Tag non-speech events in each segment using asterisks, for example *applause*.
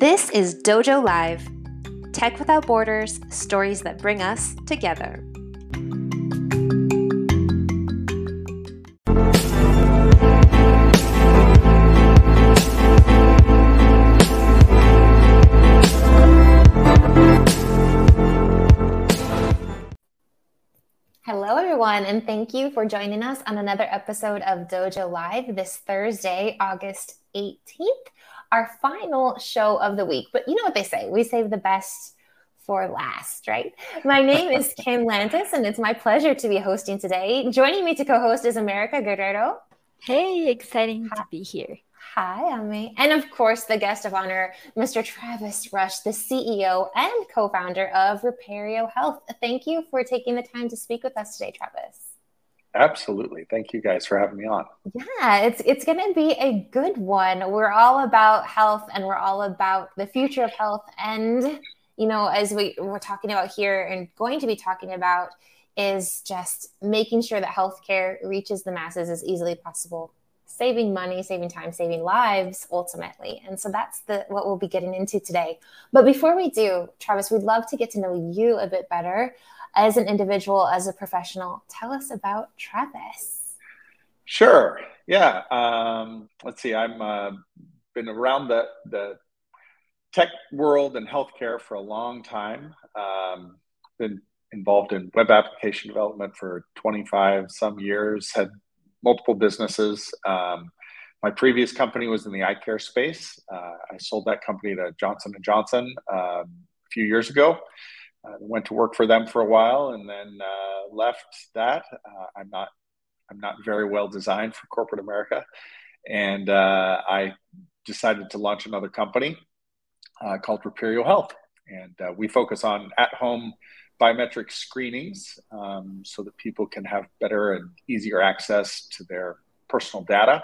This is Dojo Live Tech Without Borders, stories that bring us together. Hello, everyone, and thank you for joining us on another episode of Dojo Live this Thursday, August 18th our final show of the week. But you know what they say we save the best for last, right? My name is *laughs* Kim Lantis, and it's my pleasure to be hosting today. Joining me to co host is America Guerrero. Hey, exciting Hi. to be here. Hi, Ami. And of course, the guest of honor, Mr. Travis Rush, the CEO and co founder of Reperio Health. Thank you for taking the time to speak with us today, Travis. Absolutely. Thank you guys for having me on. Yeah, it's it's going to be a good one. We're all about health and we're all about the future of health and you know, as we we're talking about here and going to be talking about is just making sure that healthcare reaches the masses as easily possible, saving money, saving time, saving lives ultimately. And so that's the what we'll be getting into today. But before we do, Travis, we'd love to get to know you a bit better as an individual, as a professional. Tell us about Travis. Sure. Yeah. Um, let's see. I'm uh, been around the the tech world and healthcare for a long time. Um, been involved in web application development for 25 some years. Had multiple businesses. Um, my previous company was in the eye care space. Uh, I sold that company to Johnson and Johnson um, a few years ago. Uh, went to work for them for a while and then uh, left that. Uh, I'm not I'm not very well designed for corporate America, and uh, I decided to launch another company uh, called Reperio Health, and uh, we focus on at-home biometric screenings um, so that people can have better and easier access to their personal data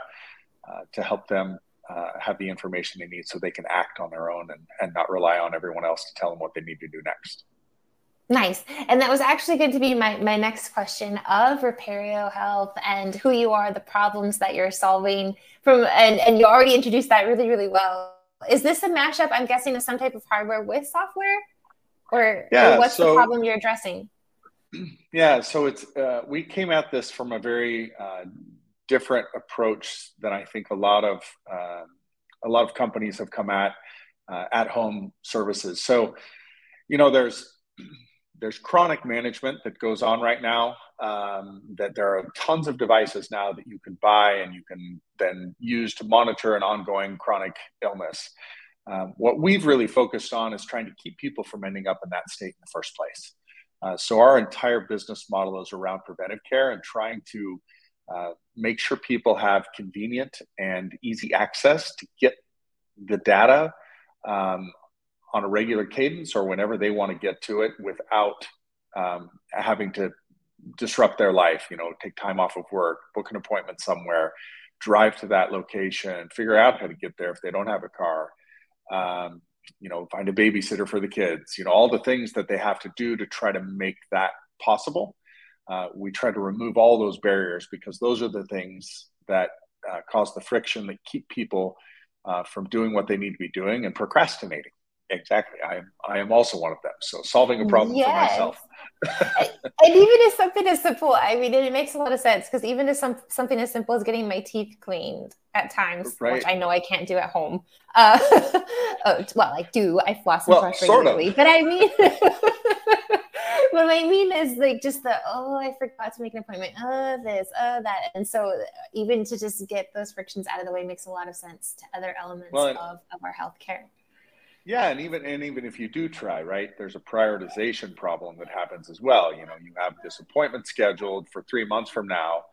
to help them uh, have the information they need so they can act on their own and, and not rely on everyone else to tell them what they need to do next. Nice. And that was actually going to be my, my next question of Reperio Health and who you are, the problems that you're solving from, and, and you already introduced that really, really well. Is this a mashup, I'm guessing, of some type of hardware with software? Or, yeah, or what's so, the problem you're addressing? *clears throat* Yeah, so it's, uh, we came at this from a very uh, different approach than I think a lot of, uh, a lot of companies have come at uh, at home services. So, you know, there's, there's chronic management that goes on right now. Um, that there are tons of devices now that you can buy and you can then use to monitor an ongoing chronic illness. Um, what we've really focused on is trying to keep people from ending up in that state in the first place. Uh, so our entire business model is around preventive care and trying to uh, make sure people have convenient and easy access to get the data um, on a regular cadence or whenever they want to get to it without um, having to disrupt their life. You know, take time off of work, book an appointment somewhere, drive to that location, figure out how to get there if they don't have a car. Um, you know, find a babysitter for the kids. You know, all the things that they have to do to try to make that possible. Uh, we try to remove all those barriers because those are the things that uh, cause the friction that keep people uh, from doing what they need to be doing and procrastinating exactly. I am. I am also one of them. So solving a problem yes. for myself. *laughs* and even if something as simple, I mean, it makes a lot of sense because even if some something as simple as getting my teeth cleaned at times, right. which I know I can't do at home. Uh, *laughs* oh, well, I do. I floss and well, brush regularly, but I mean. *laughs* what I mean is like just the oh I forgot to make an appointment oh this oh that and so even to just get those frictions out of the way makes a lot of sense to other elements well, of, of our healthcare. Yeah, and even and even if you do try, right, there's a prioritization problem that happens as well. You know, you have this appointment scheduled for three months from now.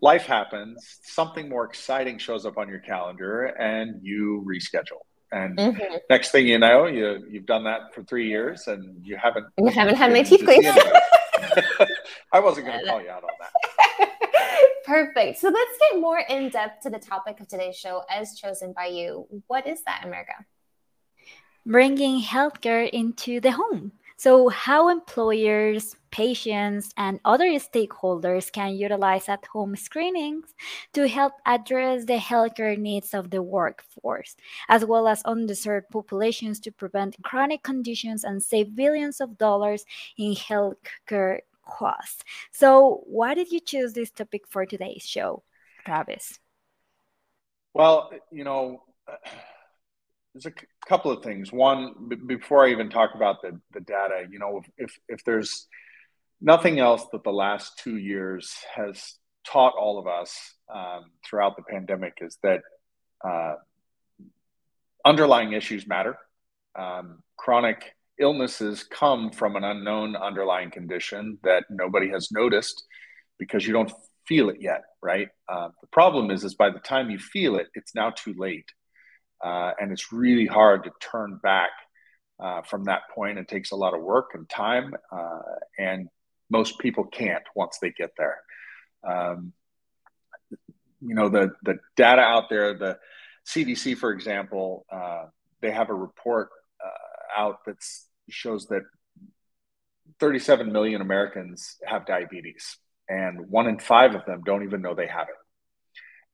Life happens, something more exciting shows up on your calendar, and you reschedule. And mm-hmm. next thing you know, you you've done that for three years, and you haven't you haven't had my teeth cleaned. *laughs* I wasn't going to call you out on that. *laughs* Perfect. So let's get more in depth to the topic of today's show, as chosen by you. What is that, America? Bringing healthcare into the home. So, how employers, patients, and other stakeholders can utilize at home screenings to help address the healthcare needs of the workforce, as well as underserved populations to prevent chronic conditions and save billions of dollars in healthcare costs. So, why did you choose this topic for today's show, Travis? Well, you know, there's a couple of things. One, b- before I even talk about the, the data, you know, if, if there's nothing else that the last two years has taught all of us um, throughout the pandemic is that uh, underlying issues matter. Um, chronic illnesses come from an unknown underlying condition that nobody has noticed because you don't feel it yet, right? Uh, the problem is, is by the time you feel it, it's now too late. Uh, and it's really hard to turn back uh, from that point. It takes a lot of work and time, uh, and most people can't once they get there. Um, you know, the the data out there, the CDC, for example, uh, they have a report uh, out that shows that 37 million Americans have diabetes, and one in five of them don't even know they have it.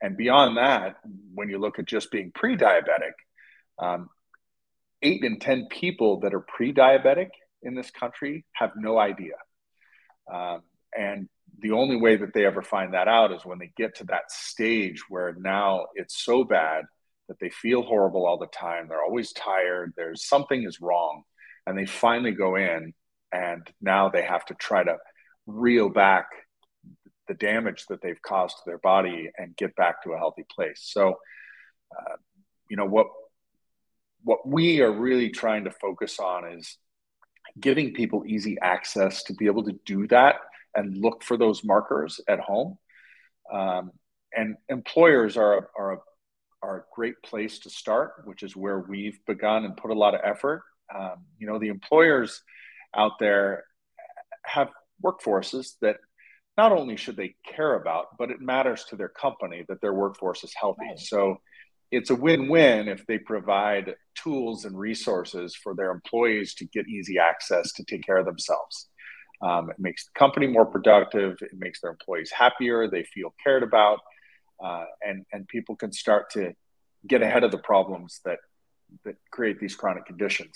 And beyond that, when you look at just being pre diabetic, um, eight in 10 people that are pre diabetic in this country have no idea. Um, and the only way that they ever find that out is when they get to that stage where now it's so bad that they feel horrible all the time. They're always tired. There's something is wrong. And they finally go in, and now they have to try to reel back the damage that they've caused to their body and get back to a healthy place. So, uh, you know what what we are really trying to focus on is giving people easy access to be able to do that and look for those markers at home. Um, and employers are are a, are a great place to start, which is where we've begun and put a lot of effort. Um, you know, the employers out there have workforces that not only should they care about, but it matters to their company that their workforce is healthy. Right. So it's a win-win if they provide tools and resources for their employees to get easy access to take care of themselves. Um, it makes the company more productive. It makes their employees happier. They feel cared about, uh, and and people can start to get ahead of the problems that that create these chronic conditions.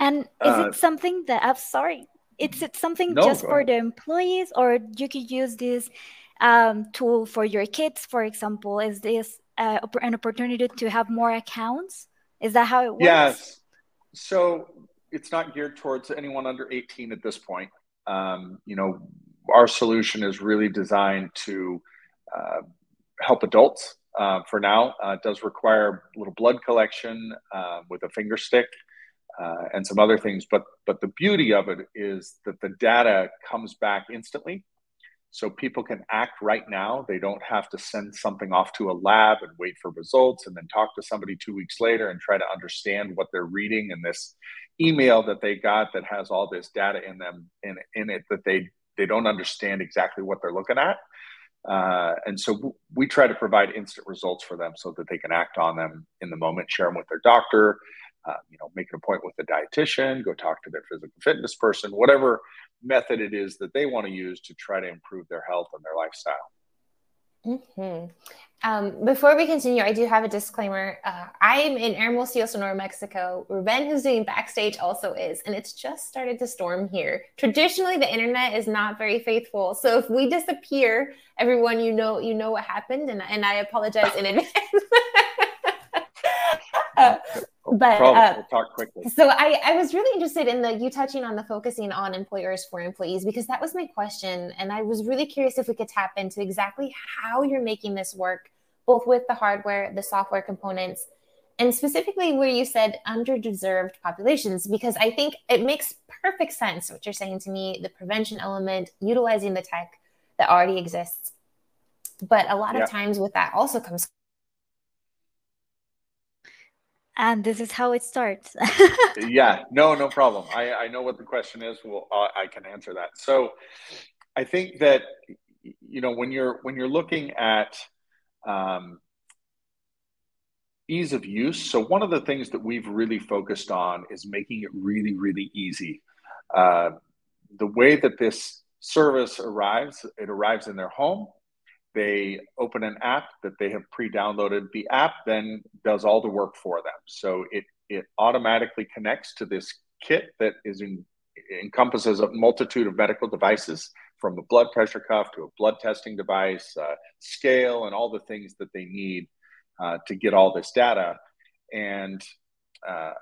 And is uh, it something that I'm sorry? Is it something no, just for the employees, or you could use this um, tool for your kids, for example? Is this uh, an opportunity to have more accounts? Is that how it works? Yes. So it's not geared towards anyone under 18 at this point. Um, you know, our solution is really designed to uh, help adults. Uh, for now, uh, it does require a little blood collection uh, with a finger stick uh, and some other things. But but the beauty of it is that the data comes back instantly, so people can act right now. They don't have to send something off to a lab and wait for results, and then talk to somebody two weeks later and try to understand what they're reading in this email that they got that has all this data in them in in it that they they don't understand exactly what they're looking at. Uh, and so we try to provide instant results for them so that they can act on them in the moment, share them with their doctor, uh, you know, make an appointment with a dietitian, go talk to their physical fitness person, whatever method it is that they want to use to try to improve their health and their lifestyle. Mm-hmm. Um, before we continue, I do have a disclaimer. Uh, I'm in Hermosillo, Sonora, Mexico. Ruben, who's doing backstage, also is, and it's just started to storm here. Traditionally, the internet is not very faithful, so if we disappear, everyone, you know, you know what happened, and, and I apologize in *laughs* advance. But uh, we'll talk quickly. So I, I was really interested in the you touching on the focusing on employers for employees because that was my question, and I was really curious if we could tap into exactly how you're making this work, both with the hardware, the software components, and specifically where you said underdeserved populations, because I think it makes perfect sense what you're saying to me, the prevention element, utilizing the tech that already exists. But a lot yeah. of times with that also comes and this is how it starts. *laughs* Yeah no no problem. I i know what the question is. Well uh, i can answer that. So i think that you know when you're when you're looking at um, ease of use so one of the things that we've really focused on is making it really really easy. Uh, the way that this service arrives, it arrives in their home. They open an app that they have pre-downloaded. The app then does all the work for them. So it it automatically connects to this kit that is in, encompasses a multitude of medical devices from a blood pressure cuff to a blood testing device, uh, scale, and all the things that they need uh, to get all this data. And uh,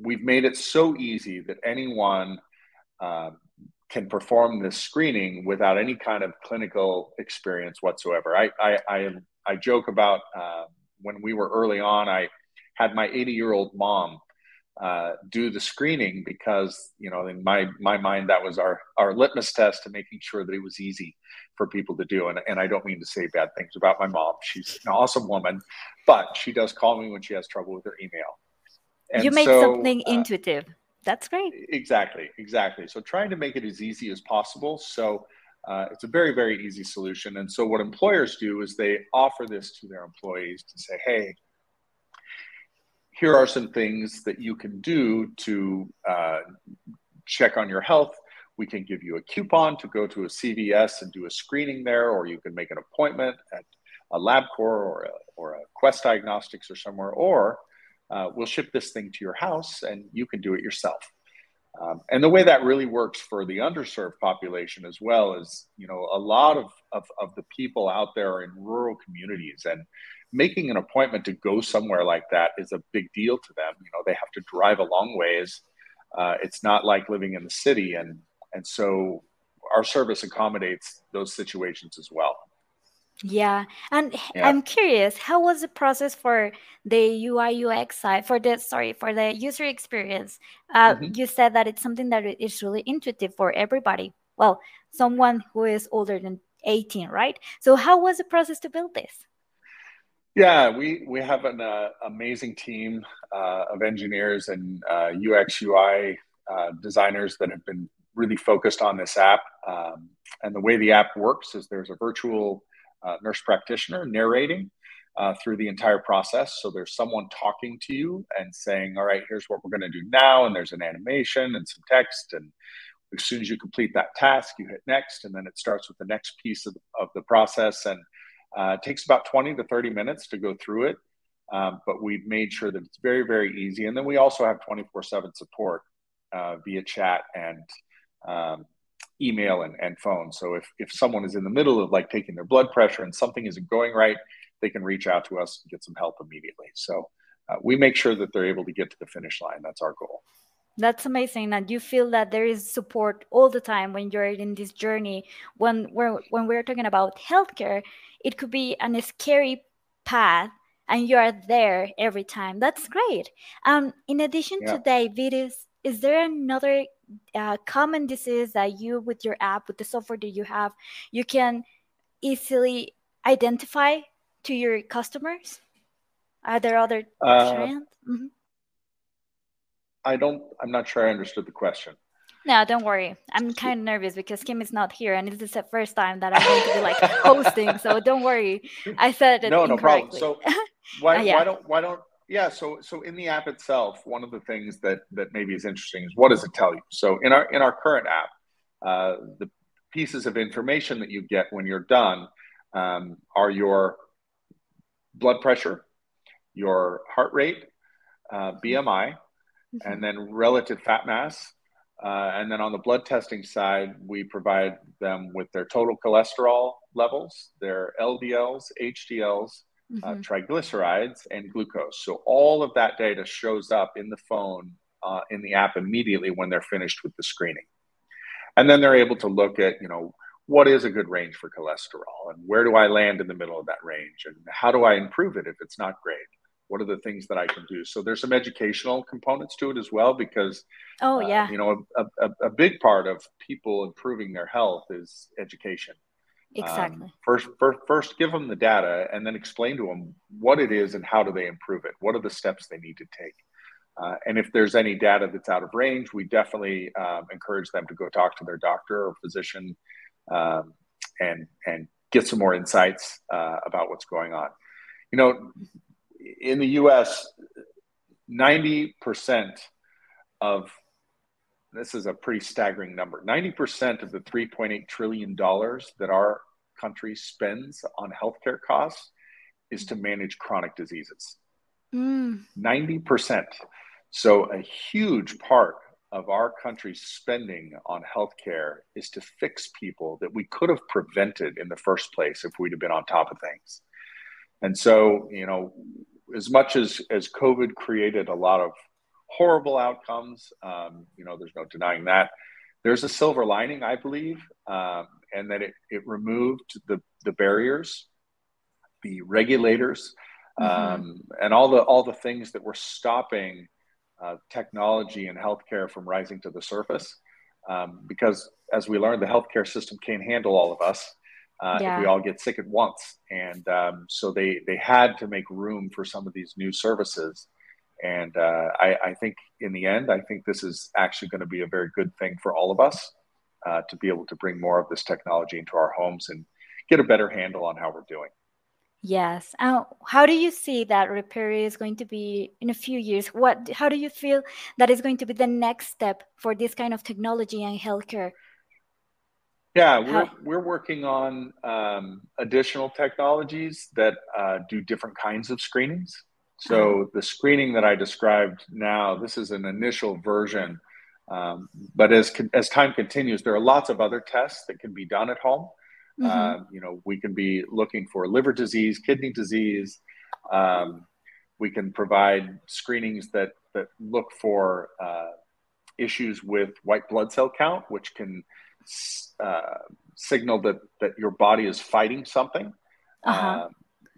we've made it so easy that anyone uh, can perform this screening without any kind of clinical experience whatsoever. I I I, I joke about uh, when we were early on. I had my 80 year old mom uh, do the screening because you know in my my mind that was our our litmus test to making sure that it was easy for people to do and, and i don't mean to say bad things about my mom she's an awesome woman but she does call me when she has trouble with her email and you made so, something uh, intuitive that's great. Exactly exactly. So trying to make it as easy as possible. So uh, it's a very very easy solution. And so what employers do is they offer this to their employees to say hey here are some things that you can do to uh, check on your health. We can give you a coupon to go to a CVS and do a screening there, or you can make an appointment at a LabCorp or a, or a Quest Diagnostics or somewhere, or uh, we'll ship this thing to your house and you can do it yourself. Um, and the way that really works for the underserved population as well is, you know, a lot of, of, of the people out there are in rural communities and making an appointment to go somewhere like that is a big deal to them. You know, they have to drive a long ways. Uh, it's not like living in the city, and and so our service accommodates those situations as well. Yeah, and yeah. I'm curious, how was the process for the UI UX side for the sorry for the user experience? Uh, mm-hmm. You said that it's something that is really intuitive for everybody. Well, someone who is older than 18, right? So, how was the process to build this? Yeah, we we have an uh, amazing team uh, of engineers and uh, UX UI uh, designers that have been really focused on this app. Um, and the way the app works is there's a virtual nurse practitioner narrating uh, through the entire process. So there's someone talking to you and saying, "All right, here's what we're going to do now," and there's an animation and some text and as soon as you complete that task, you hit next, and then it starts with the next piece of, of the process. And uh, it takes about 20 to 30 minutes to go through it, um, but we've made sure that it's very, very easy. And then we also have 24 7 support uh, via chat and um, email and, and phone. So if, if someone is in the middle of like taking their blood pressure and something isn't going right, they can reach out to us and get some help immediately. So uh, we make sure that they're able to get to the finish line. That's our goal. That's amazing And you feel that there is support all the time when you're in this journey. When we're when we're talking about healthcare, it could be a scary path and you are there every time. That's great. Um, in addition yeah. to diabetes, is there another uh, common disease that you, with your app, with the software that you have, you can easily identify to your customers? Are there other uh, mm-hmm. I don't. I'm not sure I understood the question. No, don't worry. I'm kind of nervous because Kim is not here, and this is the first time that I'm going to be like *laughs* hosting. So don't worry. I said it no, no problem. So *laughs* why, uh, yeah. why don't why don't yeah? So so in the app itself, one of the things that that maybe is interesting is what does it tell you? So in our in our current app, uh, the pieces of information that you get when you're done um, are your blood pressure, your heart rate, uh, BMI, mm-hmm. and then relative fat mass uh, and then on the blood testing side, we provide them with their total cholesterol levels, their LDLs, HDLs, mm-hmm. uh, triglycerides, and glucose. So all of that data shows up in the phone, uh, in the app immediately when they're finished with the screening. And then they're able to look at, you know, what is a good range for cholesterol and where do I land in the middle of that range and how do I improve it if it's not great? what are the things that I can do? So there's some educational components to it as well, because oh uh, yeah, uh, you know, a, a, a, big part of people improving their health is education. Exactly. Um, first, first, first, give them the data, and then explain to them what it is and how do they improve it. What are the steps they need to take? Uh, and if there's any data that's out of range, we definitely um, encourage them to go talk to their doctor or physician um, and and get some more insights uh, about what's going on. You know, in the US, 90% of this is a pretty staggering number 90% of the $3.8 trillion that our country spends on healthcare costs is to manage chronic diseases. Mm. 90%. So, a huge part of our country's spending on healthcare is to fix people that we could have prevented in the first place if we'd have been on top of things. And so, you know, as much as as COVID created a lot of horrible outcomes, um, you know, there's no denying that. There's a silver lining, I believe, um, and that it, it removed the the barriers, the regulators, mm-hmm. um, and all the all the things that were stopping uh, technology and healthcare from rising to the surface. Um, because as we learned, the healthcare system can't handle all of us uh, yeah. if we all get sick at once. And um, so they they had to make room for some of these new services. And uh, I, I, think in the end, I think this is actually going to be a very good thing for all of us uh, to be able to bring more of this technology into our homes and get a better handle on how we're doing. Yes. Uh, how do you see that repair is going to be in a few years? What? How do you feel that is going to be the next step for this kind of technology and healthcare? Yeah, we're how? we're working on um, additional technologies that uh, do different kinds of screenings. So the screening that I described now, this is an initial version, um, but as as time continues, there are lots of other tests that can be done at home. Mm-hmm. Uh, you know, we can be looking for liver disease, kidney disease. Um, we can provide screenings that that look for uh, issues with white blood cell count, which can uh, signal that that your body is fighting something. Uh-huh. Um,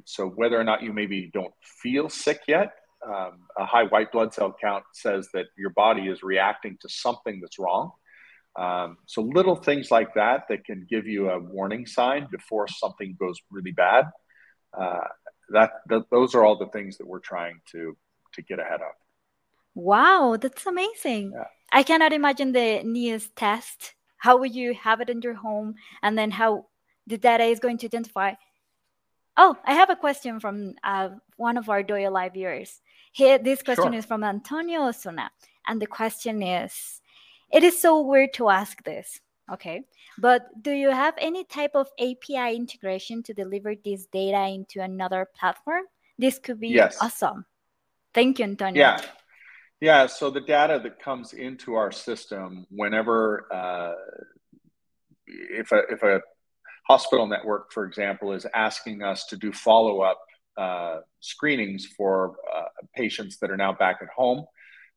so whether or not you maybe don't feel sick yet, um, a high white blood cell count says that your body is reacting to something that's wrong. Um, so little things like that that can give you a warning sign before something goes really bad. Uh, that, that those are all the things that we're trying to to get ahead of. Wow, that's amazing. Yeah. I cannot imagine the NIAS test. How will you have it in your home, and then how the data is going to identify? Oh, I have a question from uh, one of our Dojo Live viewers. Here, this question sure. is from Antonio Osuna, and the question is it is so weird to ask this, okay? But do you have any type of API integration to deliver this data into another platform? This could be yes. awesome. Thank you, Antonio. Yeah. Yeah, so the data that comes into our system whenever uh, if a if a hospital network, for example, is asking us to do follow up uh, screenings for uh, patients that are now back at home,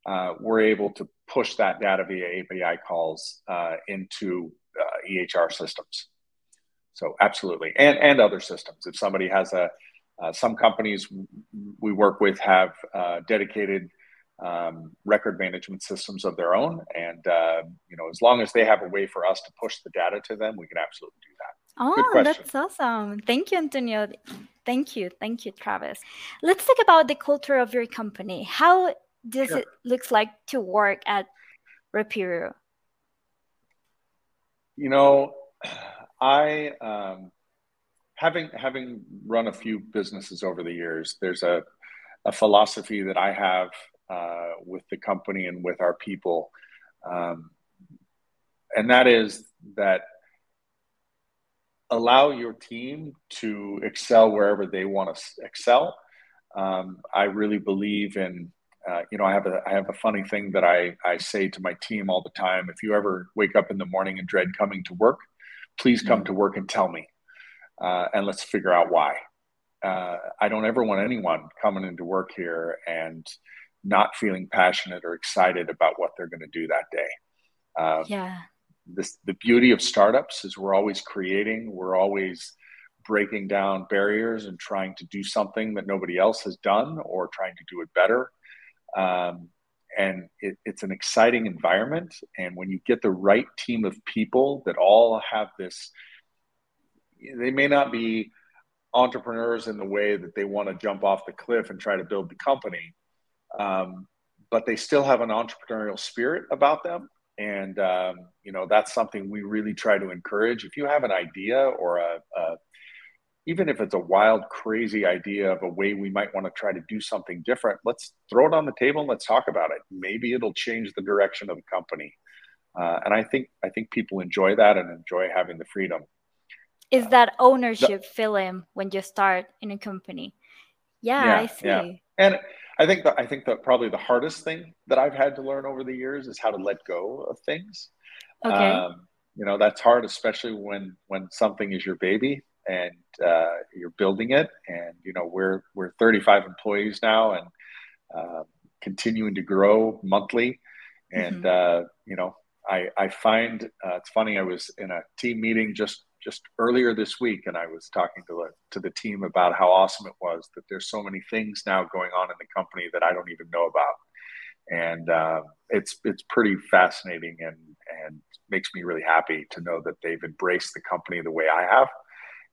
uh, we're able to push that data via API calls uh, into uh, EHR systems. So absolutely, and and other systems. If somebody has a, uh, some companies we work with have dedicated um, record management systems of their own, and you know, as long as they have a way for us to push the data to them, we can absolutely do that. Oh, that's awesome. Thank you, Antonio. Thank you. Thank you, Travis. Let's talk about the culture of your company. How does sure. it looks like to work at Reperio? You know, I um, having having run a few businesses over the years. There's a a philosophy that I have uh, with the company and with our people, um, and that is that allow your team to excel wherever they want to excel. Um, I really believe in uh, you know, I have a I have a funny thing that I I say to my team all the time. If you ever wake up in the morning and dread coming to work, please come mm-hmm. to work and tell me, uh, and let's figure out why. Uh, I don't ever want anyone coming into work here and not feeling passionate or excited about what they're going to do that day. Uh, yeah. This the beauty of startups is we're always creating. We're always breaking down barriers and trying to do something that nobody else has done or trying to do it better um, and it, it's an exciting environment. And when you get the right team of people that all have this, they may not be entrepreneurs in the way that they want to jump off the cliff and try to build the company, um, but they still have an entrepreneurial spirit about them. And um, you know that's something we really try to encourage. If you have an idea or a, a even if it's a wild, crazy idea of a way we might want to try to do something different, let's throw it on the table and let's talk about it. Maybe it'll change the direction of the company. uh, and I think I think people enjoy that and enjoy having the freedom. Is that ownership the, feeling when you start in a company? Yeah, yeah I see. Yeah. And I think that I think that probably the hardest thing that I've had to learn over the years is how to let go of things. Okay. Um, you know that's hard, especially when when something is your baby and uh, you're building it. And you know we're we're 35 employees now and uh, continuing to grow monthly. And mm-hmm. uh, you know I I find uh, it's funny. I was in a team meeting just just earlier this week, and I was talking to the to the team about how awesome it was that there's so many things now going on in the company that I don't even know about, and uh, it's it's pretty fascinating and and makes me really happy to know that they've embraced the company the way I have,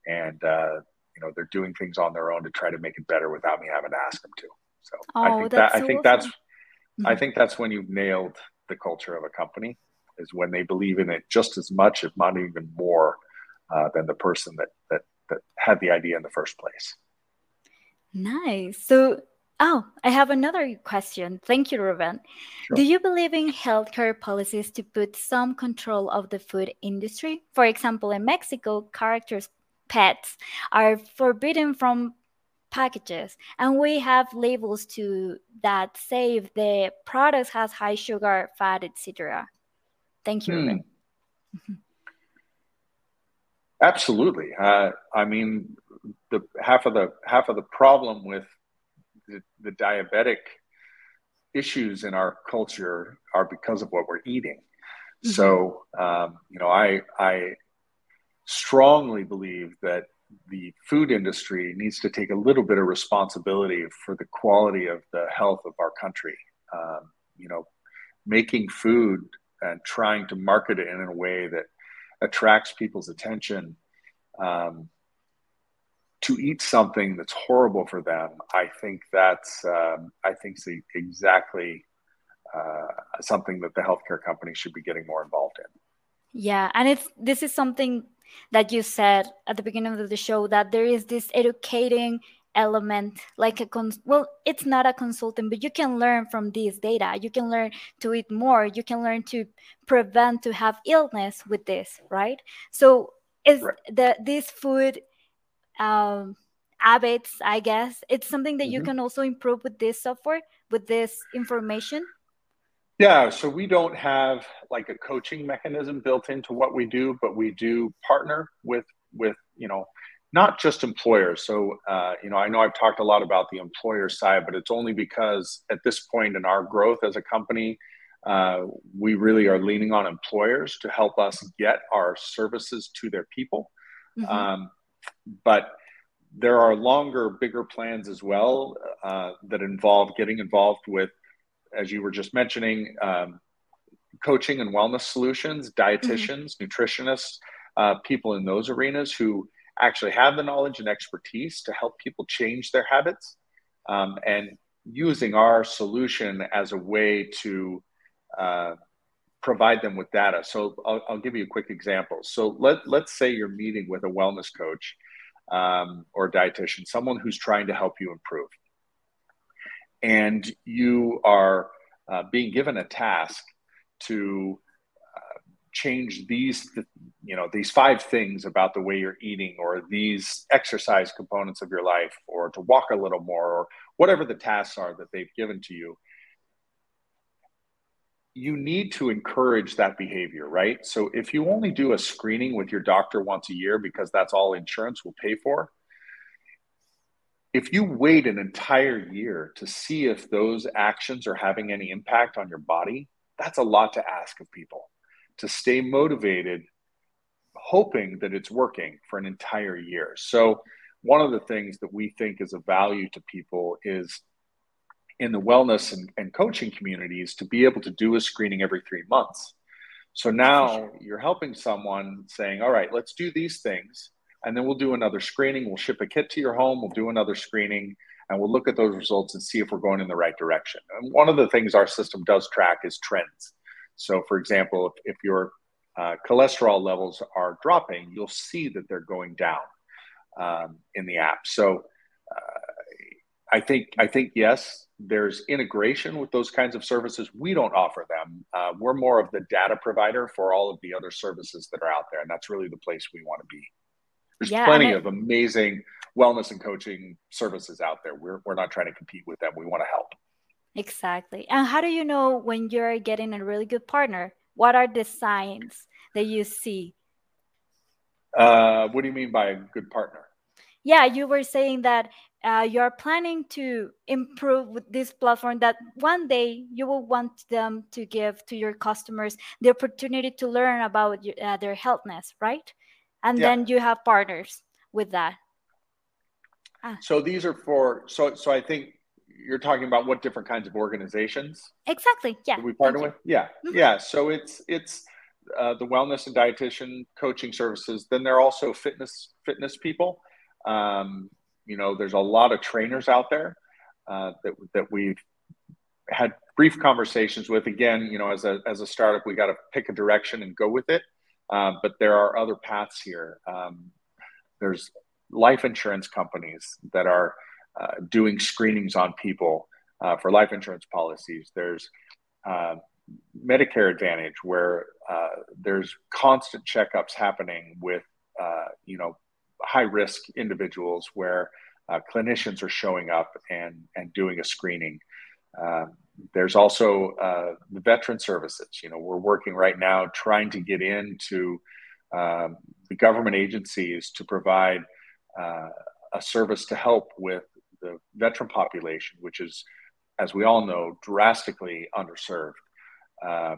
and uh, you know they're doing things on their own to try to make it better without me having to ask them to. So oh, I think that so I think awesome. that's mm-hmm. I think that's when you've nailed the culture of a company is when they believe in it just as much, if not even more, uh, than the person that that that had the idea in the first place. Nice. So, oh, I have another question. Thank you, Ruben. Sure. Do you believe in healthcare policies to put some control of the food industry? For example, in Mexico, characters pets are forbidden from packages and we have labels to that say if the product has high sugar fat etc thank you hmm. *laughs* Absolutely. Uh, I mean, the half of the half of the problem with the, the diabetic issues in our culture are because of what we're eating. Mm-hmm. So, um, you know, I I strongly believe that the food industry needs to take a little bit of responsibility for the quality of the health of our country. Um, you know, making food and trying to market it in a way that attracts people's attention um, to eat something that's horrible for them, I think that's um, I think exactly uh, something that the healthcare company should be getting more involved in. Yeah, and it's this is something that you said at the beginning of the show that there is this educating element like a cons- well it's not a consultant but you can learn from this data you can learn to eat more you can learn to prevent to have illness with this right so is right. the this food um, habits i guess it's something that mm-hmm. you can also improve with this software with this information yeah so we don't have like a coaching mechanism built into what we do but we do partner with with you know not just employers. So, uh, you know, I know I've talked a lot about the employer side, but it's only because at this point in our growth as a company, uh, we really are leaning on employers to help us get our services to their people. Mm-hmm. Um, but there are longer, bigger plans as well uh, that involve getting involved with, as you were just mentioning, um, coaching and wellness solutions, dietitians, mm-hmm. nutritionists, uh, people in those arenas who actually have the knowledge and expertise to help people change their habits um, and using our solution as a way to uh, provide them with data. So I'll, I'll, give you a quick example. So let, let's say you're meeting with a wellness coach um, or a dietitian, someone who's trying to help you improve. And you are uh, being given a task to change these you know these five things about the way you're eating or these exercise components of your life or to walk a little more or whatever the tasks are that they've given to you you need to encourage that behavior right? So if you only do a screening with your doctor once a year because that's all insurance will pay for if you wait an entire year to see if those actions are having any impact on your body that's a lot to ask of people to stay motivated, hoping that it's working for an entire year. So, one of the things that we think is of value to people is in the wellness and, and coaching communities to be able to do a screening every three months. So now you're helping someone saying, all right, let's do these things. And then we'll do another screening. We'll ship a kit to your home. We'll do another screening and we'll look at those results and see if we're going in the right direction. And one of the things our system does track is trends. So, for example, if, if your uh, cholesterol levels are dropping, you'll see that they're going down um, in the app. So, uh, I think I think yes, there's integration with those kinds of services. We don't offer them. Uh, we're more of the data provider for all of the other services that are out there, and that's really the place we want to be. There's yeah, plenty of amazing wellness and coaching services out there. We're we're not trying to compete with them. We want to help. Exactly. And how do you know when you're getting a really good partner? What are the signs that you see? Uh, what do you mean by a good partner? Yeah, you were saying that uh, you're planning to improve with this platform that one day you will want them to give to your customers the opportunity to learn about uh, their healthness right and yeah. then you have partners with that ah. so these are for so so i think you're talking about what different kinds of organizations exactly yeah we partner with yeah mm-hmm. yeah so it's it's uh, the wellness and dietitian coaching services then there are also fitness fitness people um, you know, there's a lot of trainers out there uh, that that we've had brief conversations with. Again, you know, as a as a startup, we got to pick a direction and go with it. Uh, but there are other paths here. Um, there's life insurance companies that are doing screenings on people uh, for life insurance policies. There's uh, Medicare Advantage, where uh, there's constant checkups happening with, uh, you know, high risk individuals where uh, clinicians are showing up and, and doing a screening. Uh, there's also uh, the veteran services. You know, we're working right now trying to get into um, the government agencies to provide uh, a service to help with the veteran population, which is, as we all know, drastically underserved. Uh,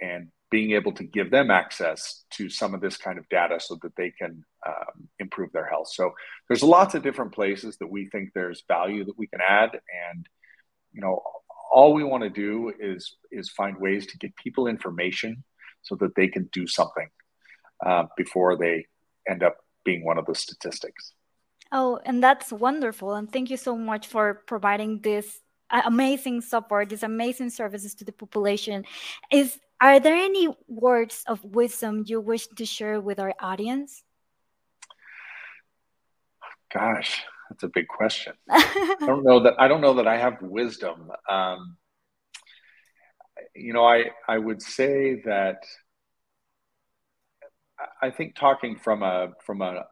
and being able to give them access to some of this kind of data so that they can um, improve their health. So there's lots of different places that we think there's value that we can add, and you know, all we want to do is is find ways to get people information so that they can do something uh, before they end up being one of the statistics. Oh, and that's wonderful. And thank you so much for providing this amazing support, these amazing services to the population. Is are there any words of wisdom you wish to share with our audience? Gosh, that's a big question. *laughs* I don't know that I don't know that I have wisdom. Um, you know, I I would say that I think talking from a from a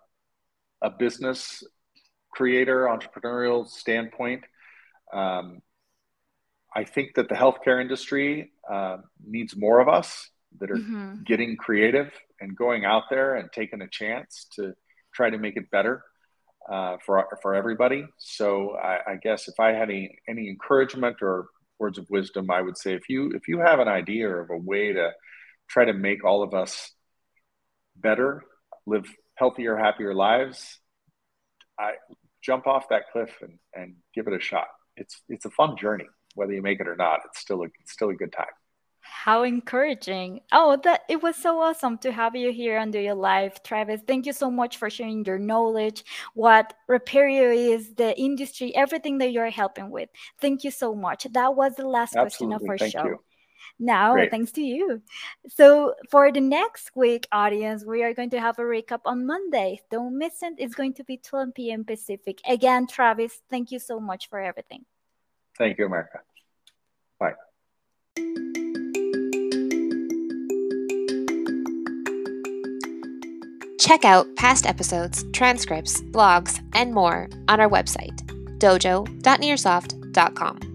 a business creator entrepreneurial standpoint, um, I think that the healthcare industry uh, needs more of us that are mm-hmm. getting creative and going out there and taking a chance to try to make it better uh, for for everybody. So I, I, guess if I had any any encouragement or words of wisdom, I would say if you if you have an idea of a way to try to make all of us better, live healthier, happier lives, I jump off that cliff and, and give it a shot. It's it's a fun journey whether you make it or not. It's still a, it's still a good time. How encouraging. Oh, that it was so awesome to have you here and Dojo Live, Travis. Thank you so much for sharing your knowledge, what Reperio is, the industry, everything that you're helping with. Thank you so much. That was the last Absolutely. question of our Thank show. You. Now, Great. thanks to you. So, for the next week, audience, we are going to have a recap on Monday. Don't miss it. It's going to be 12 p.m. Pacific. Again, Travis, thank you so much for everything. Thank you, America. Bye. Check out past episodes, transcripts, blogs, and more on our website, dojo.nearsoft.com.